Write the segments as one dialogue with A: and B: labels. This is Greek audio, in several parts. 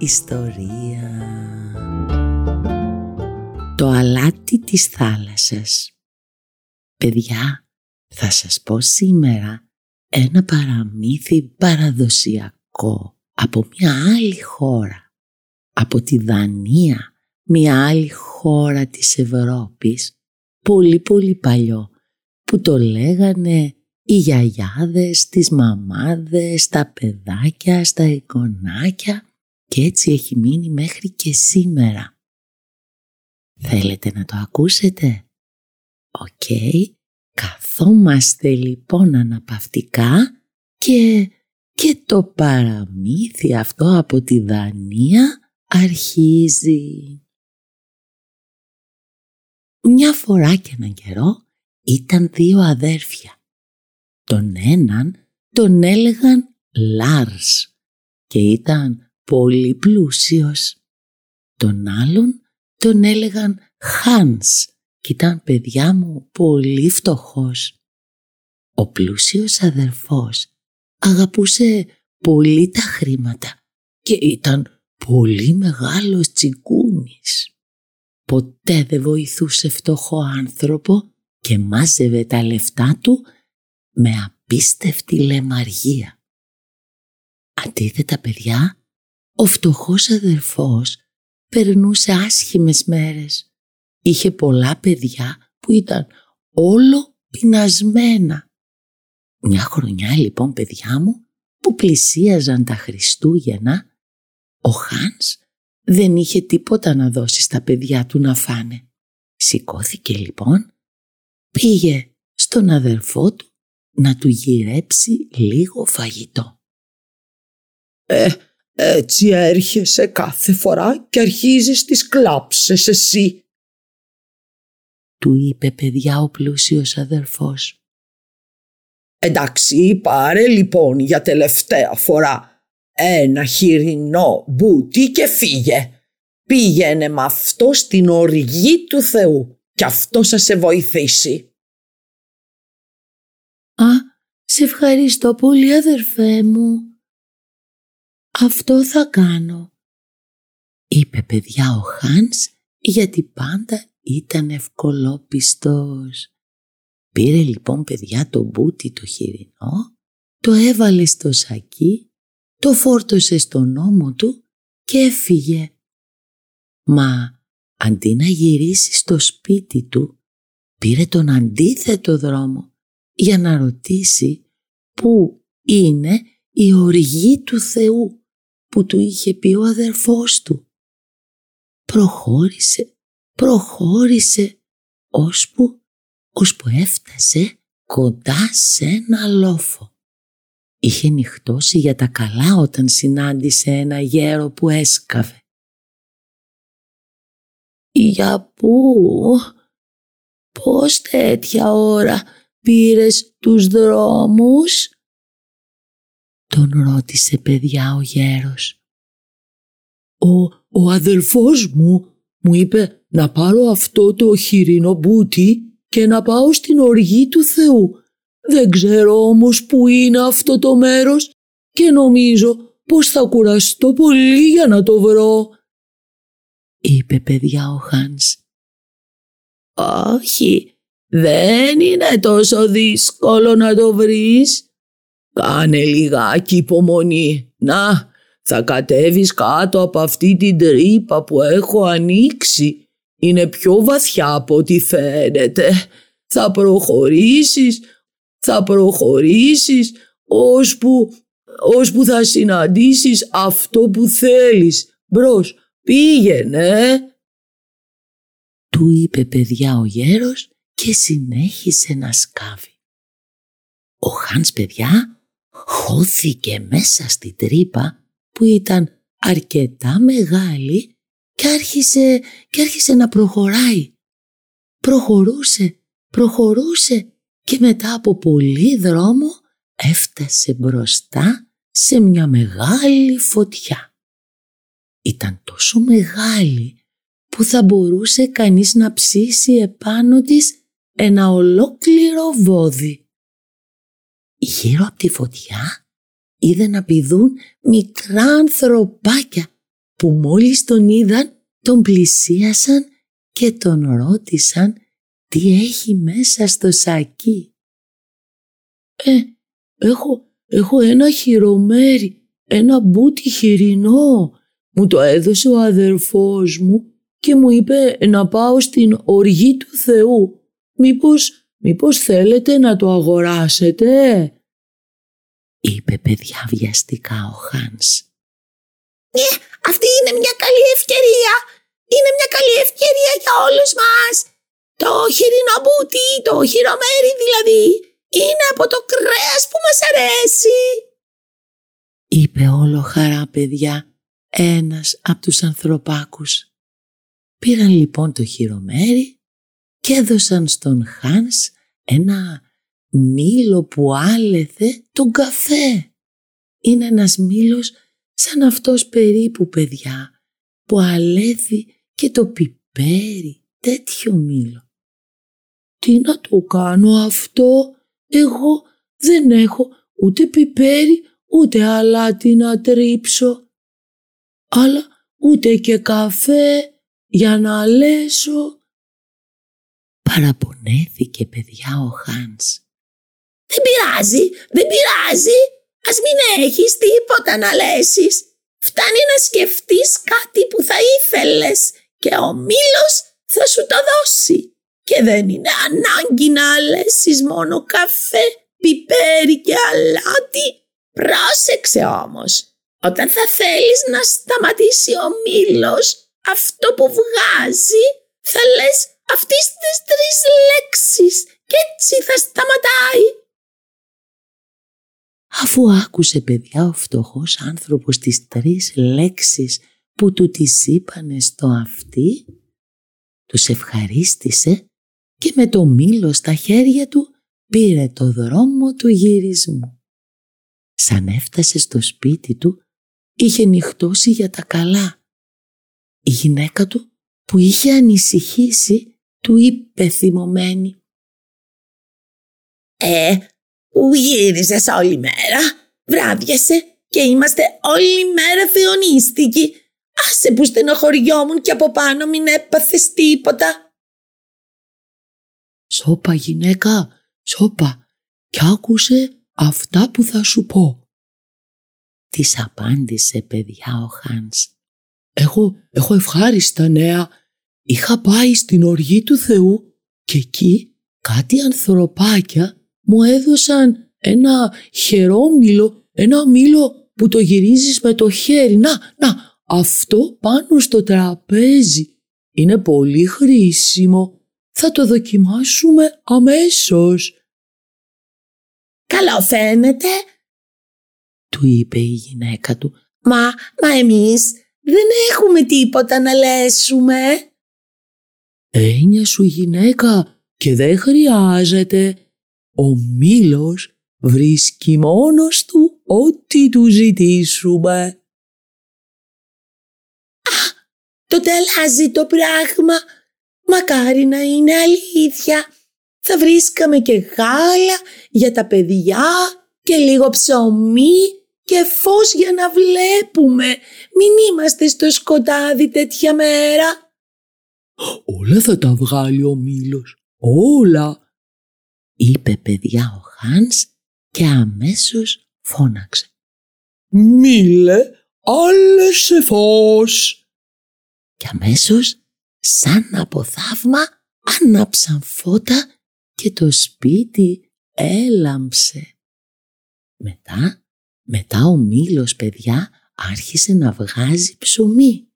A: ιστορία». Το αλάτι της θάλασσας. Παιδιά, θα σας πω σήμερα ένα παραμύθι παραδοσιακό από μια άλλη χώρα, από τη Δανία, μια άλλη χώρα της Ευρώπης, πολύ πολύ παλιό, που το λέγανε οι γιαγιάδες, τις μαμάδες, τα παιδάκια, στα εικονάκια και έτσι έχει μείνει μέχρι και σήμερα. Θέλετε να το ακούσετε; Οκ, καθόμαστε λοιπόν αναπαυτικά και, και το παραμύθι αυτό από τη Δανία αρχίζει. Μια φορά και έναν καιρό ήταν δύο αδέρφια τον έναν τον έλεγαν Λάρς και ήταν πολύ πλούσιος. Τον άλλον τον έλεγαν Χάνς και ήταν παιδιά μου πολύ φτωχός. Ο πλούσιος αδερφός αγαπούσε πολύ τα χρήματα και ήταν πολύ μεγάλος τσιγκούνης. Ποτέ δεν βοηθούσε φτωχό άνθρωπο και μάζευε τα λεφτά του με απίστευτη λεμαργία. Αντίθετα παιδιά, ο φτωχός αδερφός περνούσε άσχημες μέρες. Είχε πολλά παιδιά που ήταν όλο πεινασμένα. Μια χρονιά λοιπόν παιδιά μου που πλησίαζαν τα Χριστούγεννα, ο Χάνς δεν είχε τίποτα να δώσει στα παιδιά του να φάνε. Σηκώθηκε λοιπόν, πήγε στον αδερφό του να του γυρέψει λίγο φαγητό.
B: «Ε, έτσι έρχεσαι κάθε φορά και αρχίζεις τις κλάψες εσύ»,
A: του είπε παιδιά ο πλούσιος αδερφός.
B: «Εντάξει, πάρε λοιπόν για τελευταία φορά ένα χοιρινό μπούτι και φύγε. Πήγαινε με αυτό στην οργή του Θεού και αυτό θα σε βοηθήσει».
A: «Α, σε ευχαριστώ πολύ αδερφέ μου. Αυτό θα κάνω», είπε παιδιά ο Χάνς γιατί πάντα ήταν ευκολόπιστος. Πήρε λοιπόν παιδιά το μπούτι το χοιρινό, το έβαλε στο σακί, το φόρτωσε στον ώμο του και έφυγε. Μα αντί να γυρίσει στο σπίτι του, πήρε τον αντίθετο δρόμο για να ρωτήσει πού είναι η οργή του Θεού που του είχε πει ο αδερφός του. Προχώρησε, προχώρησε, ώσπου, ώσπου έφτασε κοντά σε ένα λόφο. Είχε νυχτώσει για τα καλά όταν συνάντησε ένα γέρο που έσκαβε. «Για πού, πώς τέτοια ώρα πήρες τους δρόμους» τον ρώτησε παιδιά ο γέρος.
B: «Ο, ο αδελφός μου μου είπε να πάρω αυτό το χοιρινό μπούτι και να πάω στην οργή του Θεού. Δεν ξέρω όμως που είναι αυτό το μέρος και νομίζω πως θα κουραστώ πολύ για να το βρω»,
A: είπε παιδιά ο Χάνς.
B: «Όχι, δεν είναι τόσο δύσκολο να το βρεις. Κάνε λιγάκι υπομονή. Να, θα κατέβεις κάτω από αυτή την τρύπα που έχω ανοίξει. Είναι πιο βαθιά από ό,τι φαίνεται. Θα προχωρήσεις, θα προχωρήσεις, ώσπου, ώσπου θα συναντήσεις αυτό που θέλεις. Μπρος, πήγαινε.
A: Του είπε παιδιά ο γέρος και συνέχισε να σκάβει. Ο Χάνς παιδιά χώθηκε μέσα στη τρύπα που ήταν αρκετά μεγάλη και άρχισε, και άρχισε να προχωράει. Προχωρούσε, προχωρούσε και μετά από πολύ δρόμο έφτασε μπροστά σε μια μεγάλη φωτιά. Ήταν τόσο μεγάλη που θα μπορούσε κανείς να ψήσει επάνω της ένα ολόκληρο βόδι. Γύρω από τη φωτιά είδε να πηδούν μικρά ανθρωπάκια που μόλις τον είδαν τον πλησίασαν και τον ρώτησαν τι έχει μέσα στο σακί. «Ε, έχω, έχω ένα χειρομέρι, ένα μπούτι χοιρινό. Μου το έδωσε ο αδερφός μου και μου είπε να πάω στην οργή του Θεού. Μήπως, μήπως θέλετε να το αγοράσετε» είπε παιδιά βιαστικά ο Χάνς.
C: «Ναι, αυτή είναι μια καλή ευκαιρία. Είναι μια καλή ευκαιρία για όλους μας. Το χοιρινό μπούτι, το χειρομέρι δηλαδή, είναι από το κρέας που μας αρέσει».
A: Είπε όλο χαρά παιδιά ένας από τους ανθρωπάκους. Πήραν λοιπόν το χειρομέρι και έδωσαν στον Χάνς ένα μήλο που άλεθε τον καφέ. Είναι ένας μήλος σαν αυτός περίπου παιδιά που αλέθει και το πιπέρι τέτοιο μήλο. Τι να το κάνω αυτό, εγώ δεν έχω ούτε πιπέρι ούτε αλάτι να τρίψω. Αλλά ούτε και καφέ για να αλέσω. Παραπονέθηκε παιδιά ο Χάνς.
C: Δεν πειράζει, δεν πειράζει. Ας μην έχεις τίποτα να λέσεις. Φτάνει να σκεφτείς κάτι που θα ήθελες και ο μήλος θα σου το δώσει. Και δεν είναι ανάγκη να αλέσεις μόνο καφέ, πιπέρι και αλάτι. Πρόσεξε όμως, όταν θα θέλεις να σταματήσει ο μήλος, αυτό που βγάζει θα λες αυτές τις τρεις λέξεις και έτσι θα σταματάει.
A: Αφού άκουσε παιδιά ο φτωχός άνθρωπος τις τρεις λέξεις που του τις είπανε στο αυτί, τους ευχαρίστησε και με το μήλο στα χέρια του πήρε το δρόμο του γυρισμού. Σαν έφτασε στο σπίτι του, είχε νυχτώσει για τα καλά. Η γυναίκα του που είχε ανησυχήσει του είπε θυμωμένη
C: «Ε, που γύριζες όλη μέρα, βράδιασε και είμαστε όλη μέρα θεονίστικοι. Άσε που στενοχωριόμουν και από πάνω μην έπαθες τίποτα.
A: Σώπα γυναίκα, σώπα κι άκουσε αυτά που θα σου πω. Της απάντησε παιδιά ο Χάνς.
B: Έχω, έχω ευχάριστα νέα. Είχα πάει στην οργή του Θεού και εκεί κάτι ανθρωπάκια μου έδωσαν ένα χερόμυλο, ένα μήλο που το γυρίζεις με το χέρι. Να, να, αυτό πάνω στο τραπέζι. Είναι πολύ χρήσιμο. Θα το δοκιμάσουμε αμέσως.
C: Καλό φαίνεται,
A: του είπε η γυναίκα του.
C: Μα, μα εμείς δεν έχουμε τίποτα να λέσουμε.
B: Έννοια σου γυναίκα και δεν χρειάζεται. Ο μήλος βρίσκει μόνος του ό,τι του ζητήσουμε.
C: Α, τότε αλλάζει το πράγμα. Μακάρι να είναι αλήθεια. Θα βρίσκαμε και γάλα για τα παιδιά και λίγο ψωμί και φως για να βλέπουμε. Μην είμαστε στο σκοτάδι τέτοια μέρα.
B: Όλα θα τα βγάλει ο μήλος. Όλα
A: είπε παιδιά ο Χάνς και αμέσως φώναξε.
B: «Μίλε, σε φως!»
A: Και αμέσως, σαν από θαύμα, άναψαν φώτα και το σπίτι έλαμψε. Μετά, μετά ο μήλος παιδιά άρχισε να βγάζει ψωμί.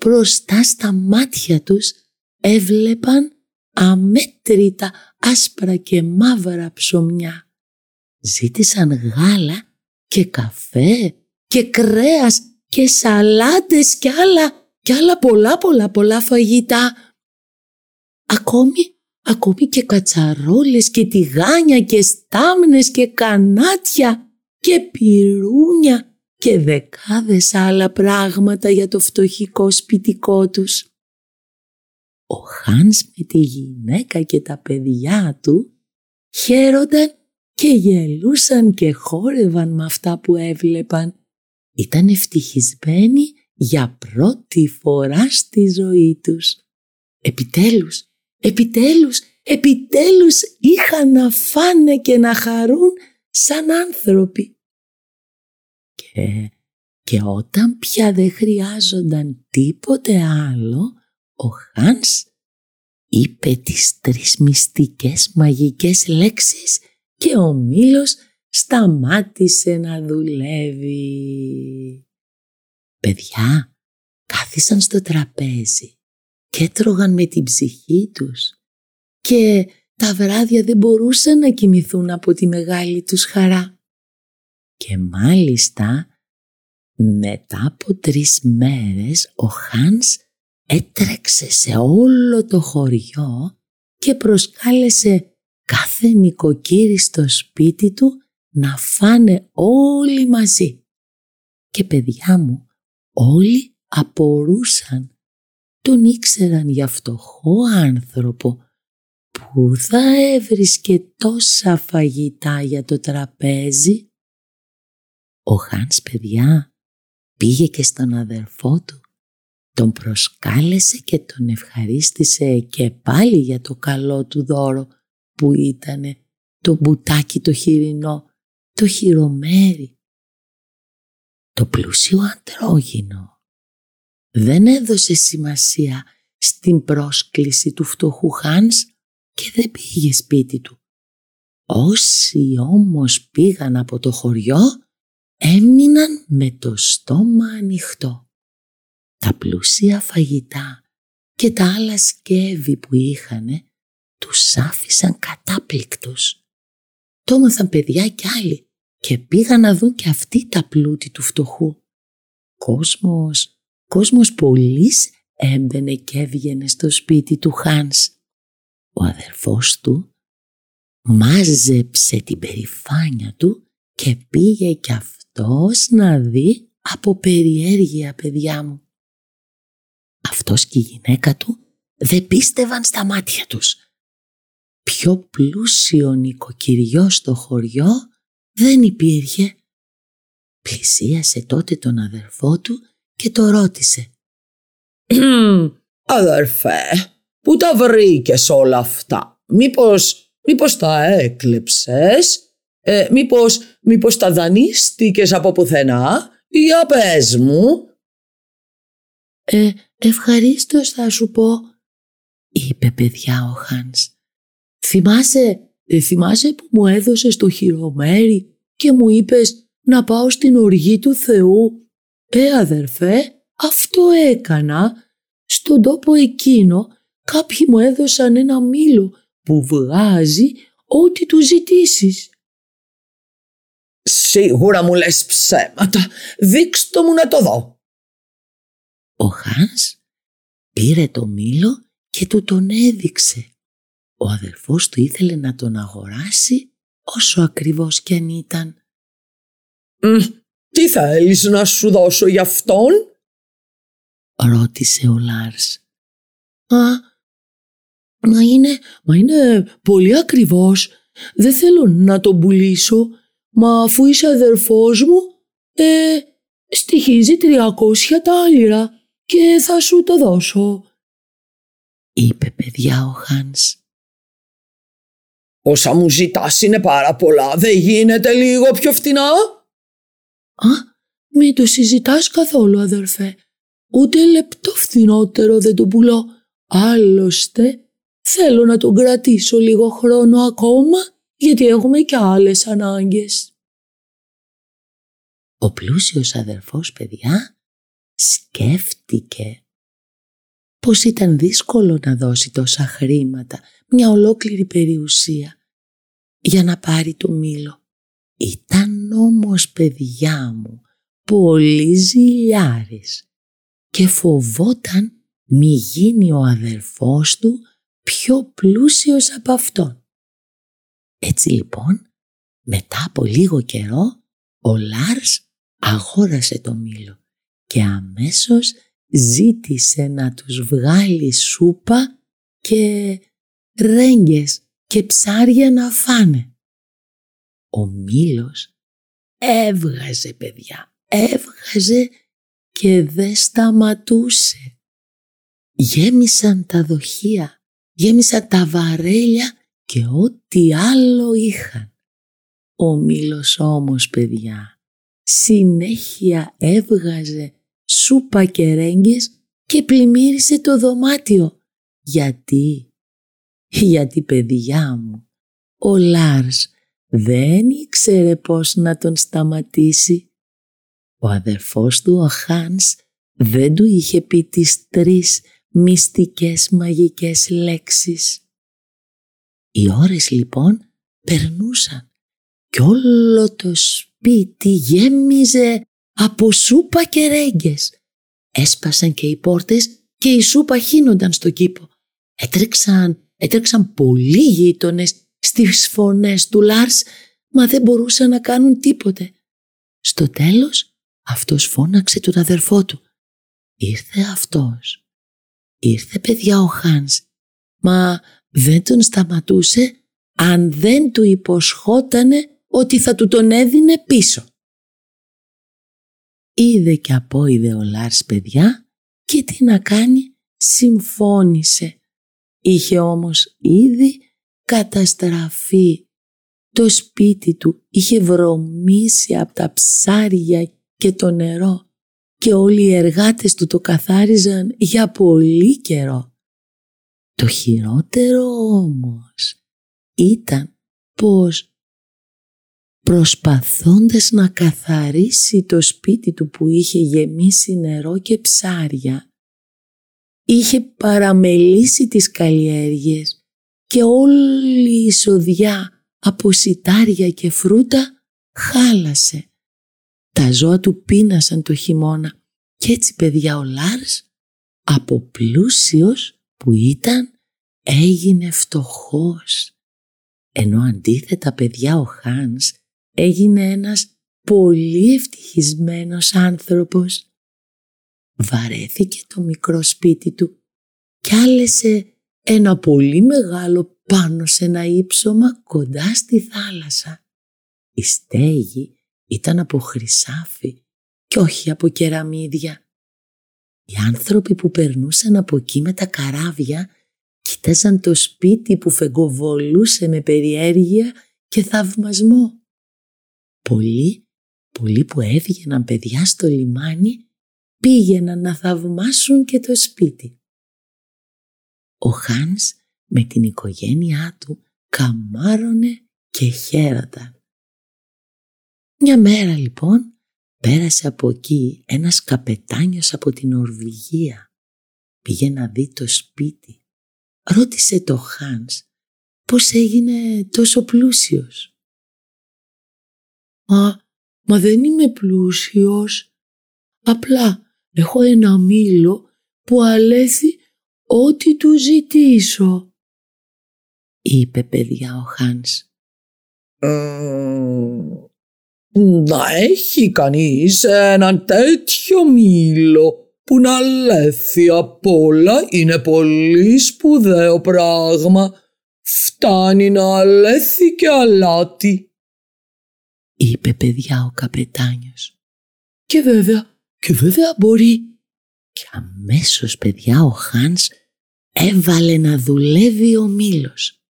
A: Μπροστά στα μάτια τους έβλεπαν αμέτρητα άσπρα και μαύρα ψωμιά. Ζήτησαν γάλα και καφέ και κρέας και σαλάτες και άλλα, και άλλα πολλά πολλά πολλά φαγητά. Ακόμη, ακόμη και κατσαρόλες και τηγάνια και στάμνες και κανάτια και πυρούνια και δεκάδες άλλα πράγματα για το φτωχικό σπιτικό τους. Ο Χάνς με τη γυναίκα και τα παιδιά του χαίρονταν και γελούσαν και χόρευαν με αυτά που έβλεπαν. Ήταν ευτυχισμένοι για πρώτη φορά στη ζωή τους. Επιτέλους, επιτέλους, επιτέλους είχαν να φάνε και να χαρούν σαν άνθρωποι. Και, και όταν πια δεν χρειάζονταν τίποτε άλλο, ο Χάνς είπε τις τρεις μυστικές μαγικές λέξεις και ο Μήλος σταμάτησε να δουλεύει. Παιδιά κάθισαν στο τραπέζι και έτρωγαν με την ψυχή τους και τα βράδια δεν μπορούσαν να κοιμηθούν από τη μεγάλη τους χαρά. Και μάλιστα μετά από τρεις μέρες ο Χάνς έτρεξε σε όλο το χωριό και προσκάλεσε κάθε νοικοκύρη στο σπίτι του να φάνε όλοι μαζί. Και παιδιά μου, όλοι απορούσαν. Τον ήξεραν για φτωχό άνθρωπο που θα έβρισκε τόσα φαγητά για το τραπέζι; Ο Χάνς παιδιά πήγε και στον αδερφό του τον προσκάλεσε και τον ευχαρίστησε και πάλι για το καλό του δώρο που ήτανε το μπουτάκι το χοιρινό, το χειρομέρι. Το πλούσιο αντρόγινο δεν έδωσε σημασία στην πρόσκληση του φτωχού Χάνς και δεν πήγε σπίτι του. Όσοι όμως πήγαν από το χωριό έμειναν με το στόμα ανοιχτό τα πλούσια φαγητά και τα άλλα σκεύη που είχανε τους άφησαν κατάπληκτος. Το έμαθαν παιδιά κι άλλοι και πήγαν να δουν και αυτοί τα πλούτη του φτωχού. Κόσμος, κόσμος πολλής έμπαινε και έβγαινε στο σπίτι του Χάνς. Ο αδερφός του μάζεψε την περηφάνια του και πήγε κι αυτός να δει από περιέργεια παιδιά μου αυτός και η γυναίκα του δεν πίστευαν στα μάτια τους. Πιο πλούσιο νοικοκυριό στο χωριό δεν υπήρχε. Πλησίασε τότε τον αδερφό του και το ρώτησε.
B: «Αδερφέ, πού τα βρήκες όλα αυτά, μήπως, μήπως τα έκλεψες, ε, μήπως, μήπως τα δανείστηκες από πουθενά, για πες μου».
A: «Ε, «Ευχαρίστως θα σου πω», είπε παιδιά ο Χάνς. «Θυμάσαι, ε, θυμάσαι που μου έδωσες το χειρομέρι και μου είπες να πάω στην οργή του Θεού; Ε αδερφέ, αυτό έκανα. Στον τόπο εκείνο κάποιοι μου έδωσαν ένα μήλο που βγάζει ό,τι του ζητήσεις.
B: Σίγουρα μου λες ψέματα. Δείξτε μου να το δω.
A: Ο Χάνς πήρε το μήλο και του τον έδειξε. Ο αδερφός του ήθελε να τον αγοράσει όσο ακριβώς κι αν ήταν.
B: «Τι θέλεις να σου δώσω για αυτόν»
A: ρώτησε ο Λάρς. «Μα, μα είναι, μα είναι πολύ ακριβώς. Δεν θέλω να τον πουλήσω, μα αφού είσαι αδερφός μου, ε, στοιχίζει τριακόσια τάλιρα και θα σου το δώσω. Είπε παιδιά ο Χάνς.
B: Όσα μου ζητάς είναι πάρα πολλά, δεν γίνεται λίγο πιο φτηνά;
A: Α, μη το συζητάς καθόλου αδερφέ. Ούτε λεπτό φθηνότερο δεν το πουλώ. Άλλωστε θέλω να τον κρατήσω λίγο χρόνο ακόμα γιατί έχουμε και άλλες ανάγκες. Ο πλούσιος αδερφός παιδιά σκέφτηκε πως ήταν δύσκολο να δώσει τόσα χρήματα, μια ολόκληρη περιουσία, για να πάρει το μήλο. Ήταν όμως παιδιά μου πολύ ζηλιάρης και φοβόταν μη γίνει ο αδερφός του πιο πλούσιος από αυτόν. Έτσι λοιπόν, μετά από λίγο καιρό, ο Λάρς αγόρασε το μήλο και αμέσως ζήτησε να τους βγάλει σούπα και ρέγγες και ψάρια να φάνε. Ο μήλος έβγαζε παιδιά, έβγαζε και δεν σταματούσε. Γέμισαν τα δοχεία, γέμισαν τα βαρέλια και ό,τι άλλο είχαν. Ο μήλος όμως παιδιά συνέχεια έβγαζε σούπα και ρέγγες και πλημμύρισε το δωμάτιο. Γιατί, γιατί παιδιά μου, ο Λάρς δεν ήξερε πώς να τον σταματήσει. Ο αδερφός του ο Χάνς δεν του είχε πει τις τρεις μυστικές μαγικές λέξεις. Οι ώρες λοιπόν περνούσαν και όλο το σπίτι γέμιζε από σούπα και ρέγγες. Έσπασαν και οι πόρτες και η σούπα χύνονταν στο κήπο. Έτρεξαν, έτρεξαν πολλοί γείτονες στις φωνές του Λάρς, μα δεν μπορούσαν να κάνουν τίποτε. Στο τέλος, αυτός φώναξε τον αδερφό του. Ήρθε αυτός. Ήρθε παιδιά ο Χάνς, μα δεν τον σταματούσε αν δεν του υποσχότανε ότι θα του τον έδινε πίσω. Είδε και απόειδε ο Λάρς παιδιά και τι να κάνει συμφώνησε. Είχε όμως ήδη καταστραφεί. Το σπίτι του είχε βρωμίσει από τα ψάρια και το νερό και όλοι οι εργάτες του το καθάριζαν για πολύ καιρό. Το χειρότερο όμως ήταν πως προσπαθώντας να καθαρίσει το σπίτι του που είχε γεμίσει νερό και ψάρια, είχε παραμελήσει τις καλλιέργειες και όλη η εισοδιά από σιτάρια και φρούτα χάλασε. Τα ζώα του πείνασαν το χειμώνα και έτσι παιδιά ο Λάρς από πλούσιος που ήταν έγινε φτωχός. Ενώ αντίθετα παιδιά ο Χάνς έγινε ένας πολύ ευτυχισμένος άνθρωπος. Βαρέθηκε το μικρό σπίτι του κι άλεσε ένα πολύ μεγάλο πάνω σε ένα ύψωμα κοντά στη θάλασσα. Η στέγη ήταν από χρυσάφι και όχι από κεραμίδια. Οι άνθρωποι που περνούσαν από εκεί με τα καράβια κοίταζαν το σπίτι που φεγκοβολούσε με περιέργεια και θαυμασμό. Πολλοί, πολλοί που έβγαιναν παιδιά στο λιμάνι πήγαιναν να θαυμάσουν και το σπίτι. Ο Χάνς με την οικογένειά του καμάρωνε και χαίραταν. Μια μέρα λοιπόν πέρασε από εκεί ένας καπετάνιος από την Ορβηγία. Πήγε να δει το σπίτι. Ρώτησε το Χάνς πώς έγινε τόσο πλούσιος. «Μα, μα δεν είμαι πλούσιος. Απλά έχω ένα μήλο που αλέθη ό,τι του ζητήσω», είπε παιδιά ο Χάνς.
B: να έχει κανείς έναν τέτοιο μήλο που να λέθει απ' όλα είναι πολύ σπουδαίο πράγμα. Φτάνει να αλέθει και αλάτι
A: είπε παιδιά ο καπετάνιος. Και βέβαια, και βέβαια μπορεί. Και αμέσως παιδιά ο Χάνς έβαλε να δουλεύει ο Μήλος.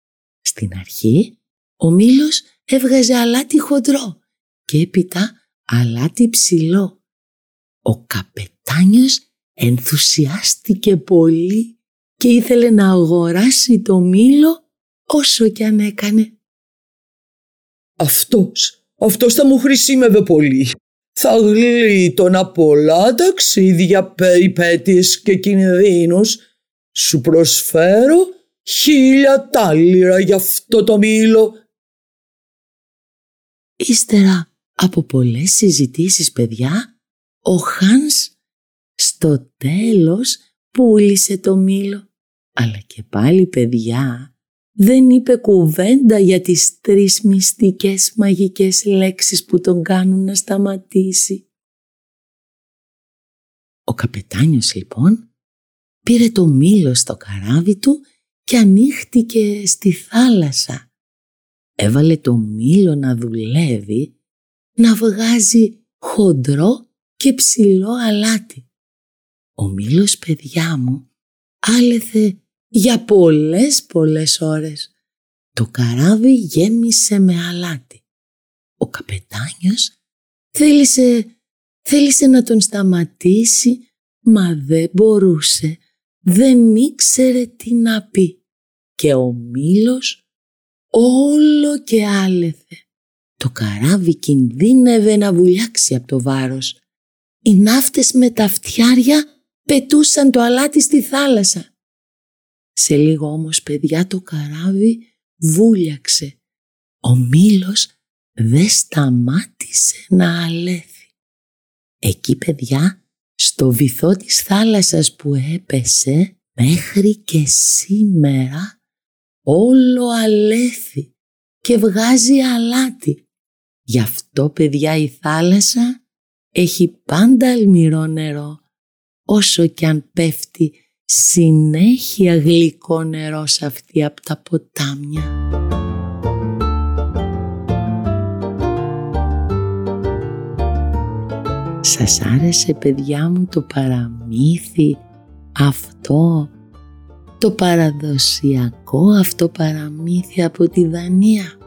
A: Στην αρχή ο Μήλος έβγαζε αλάτι χοντρό και έπειτα αλάτι ψηλό. Ο καπετάνιος ενθουσιάστηκε πολύ και ήθελε να αγοράσει το Μήλο όσο κι αν έκανε.
B: Αυτός αυτός θα μου χρησιμεύε πολύ. Θα γλίτωνα πολλά ταξίδια, περιπέτειες και κινδύνους. Σου προσφέρω χίλια τάλιρα για αυτό το μήλο.
A: Ύστερα από πολλές συζητήσεις παιδιά, Ο Χάνς στο τέλος πούλησε το μήλο. Αλλά και πάλι παιδιά δεν είπε κουβέντα για τις τρεις μυστικές μαγικές λέξεις που τον κάνουν να σταματήσει. Ο καπετάνιος λοιπόν πήρε το μήλο στο καράβι του και ανοίχτηκε στη θάλασσα. Έβαλε το μήλο να δουλεύει, να βγάζει χοντρό και ψηλό αλάτι. Ο μήλος παιδιά μου άλεθε για πολλές πολλές ώρες. Το καράβι γέμισε με αλάτι. Ο καπετάνιος θέλησε, θέλησε να τον σταματήσει μα δεν μπορούσε, δεν ήξερε τι να πει και ο μήλος όλο και άλεθε. Το καράβι κινδύνευε να βουλιάξει από το βάρος. Οι ναύτες με τα φτιάρια πετούσαν το αλάτι στη θάλασσα. Σε λίγο όμως παιδιά το καράβι βούλιαξε. Ο μήλος δεν σταμάτησε να αλέθει. Εκεί παιδιά στο βυθό της θάλασσας που έπεσε μέχρι και σήμερα όλο αλέθη και βγάζει αλάτι. Γι' αυτό παιδιά η θάλασσα έχει πάντα αλμυρό νερό όσο κι αν πέφτει συνέχεια γλυκό νερό σε αυτή από τα ποτάμια. Σας άρεσε παιδιά μου το παραμύθι αυτό, το παραδοσιακό αυτό παραμύθι από τη Δανία;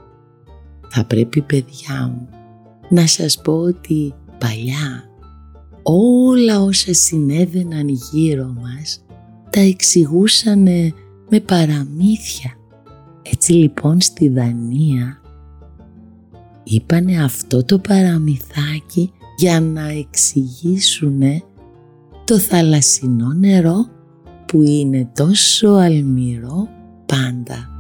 A: Θα πρέπει παιδιά μου να σας πω ότι παλιά όλα όσα συνέβαιναν γύρω μας τα εξηγούσαν με παραμύθια. Έτσι λοιπόν στη Δανία είπανε αυτό το παραμυθάκι για να εξηγήσουν το θαλασσινό νερό που είναι τόσο αλμυρό πάντα.